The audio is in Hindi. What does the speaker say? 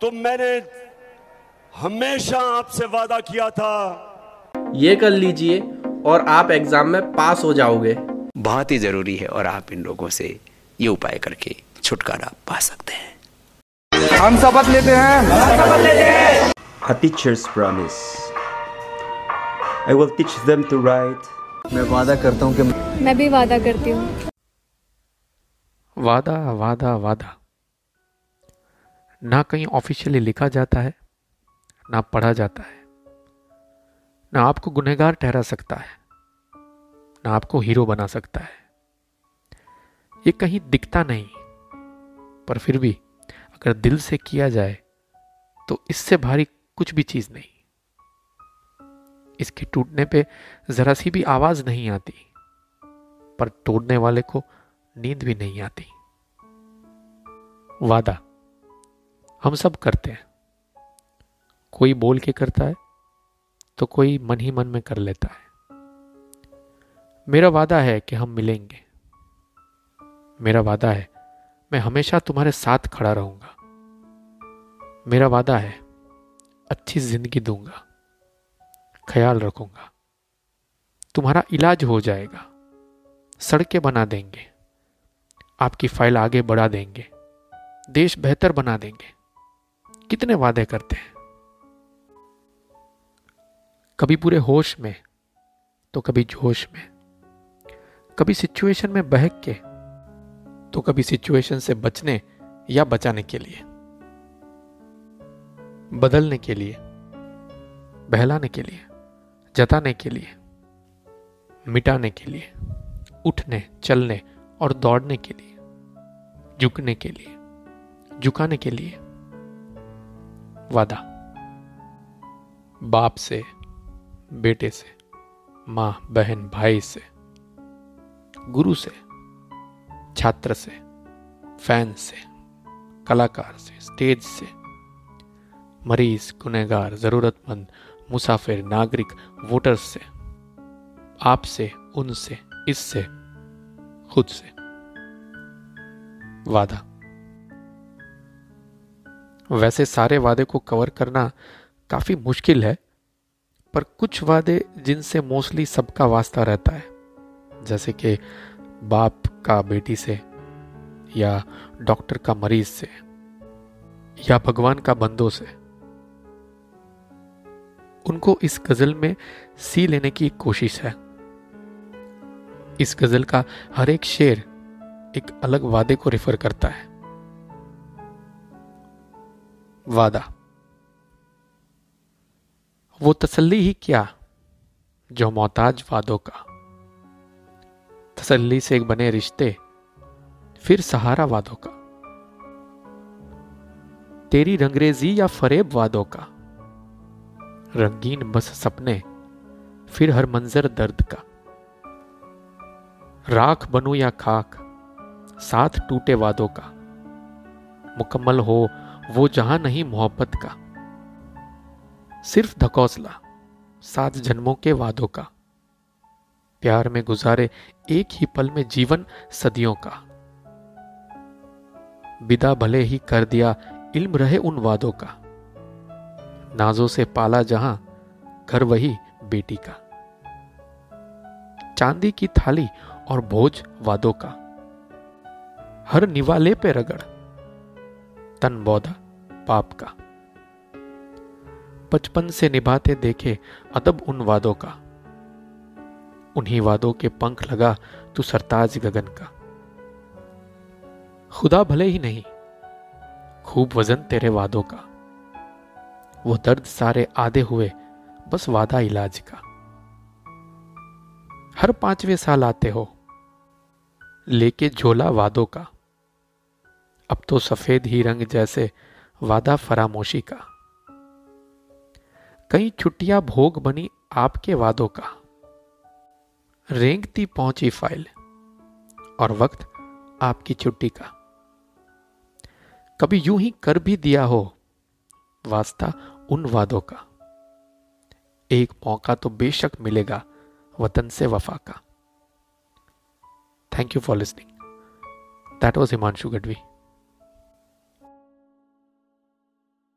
तो मैंने हमेशा आपसे वादा किया था। ये कर लीजिए और आप एग्ज़ाम में पास हो जाओगे। बहुत ही ज़रूरी है और आप इन लोगों से ये उपाय करके छुटकारा पा सकते हैं। हम शपथ लेते हैं। A teacher's promise. I will teach them to write. मैं वादा करता हूँ कि मैं भी वादा करती हूँ। वादा वादा वादा। ना कहीं ऑफिशियली लिखा जाता है, ना पढ़ा जाता है, ना आपको गुनहगार ठहरा सकता है, ना आपको हीरो बना सकता है। ये कहीं दिखता नहीं, पर फिर भी अगर दिल से किया जाए तो इससे भारी कुछ भी चीज़ नहीं। इसके टूटने पे जरा सी भी आवाज़ नहीं आती, पर तोड़ने वाले को नींद भी नहीं आती। वादा। हम सब करते हैं। कोई बोल के करता है तो कोई मन ही मन में कर लेता है। मेरा वादा है कि हम मिलेंगे। मेरा वादा है, मैं हमेशा तुम्हारे साथ खड़ा रहूँगा। मेरा वादा है, अच्छी ज़िंदगी दूँगा। ख्याल रखूँगा। तुम्हारा इलाज हो जाएगा। सड़कें बना देंगे। आपकी फ़ाइल आगे बढ़ा देंगे। देश बेहतर बना देंगे। कितने वादे करते हैं? कभी पूरे होश में तो कभी जोश में। कभी सिचुएशन में बहक के तो कभी सिचुएशन से बचने या बचाने के लिए। बदलने के लिए, बहलाने के लिए, जताने के लिए, मिटाने के लिए, उठने, चलने और दौड़ने के लिए, झुकने के लिए, झुकाने के लिए। वादा। बाप से, बेटे से, माँ, बहन, भाई से, गुरु से, छात्र से, फ़ैन से, कलाकार से, स्टेज से, मरीज़, गुनहगार, जरूरतमंद, मुसाफिर, नागरिक, वोटर्स से आपसे उनसे, इससे, खुद से। वादा। वैसे सारे वादे को कवर करना काफ़ी मुश्किल है, पर कुछ वादे जिनसे मोस्टली सबका वास्ता रहता है, जैसे कि बाप का बेटी से या डॉक्टर का मरीज़ से या भगवान का बंदों से। उनको इस गज़ल में सी लेने की कोशिश है। इस गज़ल का हर एक शेर एक अलग वादे को रिफर करता है। वादा। वो तसल्ली ही क्या, जो मोहताज वादों का? तसल्ली से एक बने रिश्ते, फिर सहारा वादों का। तेरी रंगरेजी या फरेब वादों का? रंगीन बस सपने, फिर हर मंजर दर्द का। राख बनू या खाक, साथ टूटे वादों का। मुकम्मल हो वो जहाँ नहीं मोहब्बत का, सिर्फ़ धकौसला, सात जन्मों के वादों का, प्यार में गुजारे एक ही पल में जीवन सदियों का। विदा भले ही कर दिया इल्म रहे उन वादों का, नाजों से पाला जहाँ घर वही बेटी का। चांदी की थाली और भोज वादों का, हर निवाले पे रगड़, तन बौधा पाप का। बचपन से निभाते देखे अदब उन वादों का। उन्हीं वादों के पंख लगा तू सरताज गगन का। खुदा भले ही नहीं, खूब वज़न तेरे वादों का। वो दर्द सारे आधे हुए, बस वादा इलाज का। हर पाँचवें साल आते हो, लेके झोला वादों का। अब तो सफ़ेद ही रंग जैसे वादा फरामोशी का। कई छुट्टियाँ भोग बनी आपके वादों का। रेंगती पहुँची फ़ाइल और वक्त आपकी छुट्टी का। कभी यूँ ही कर भी दिया हो वास्ता उन वादों का। एक मौका तो बेशक मिलेगा वतन से वफा का। Thank you for listening that was Himanshu Gadhvi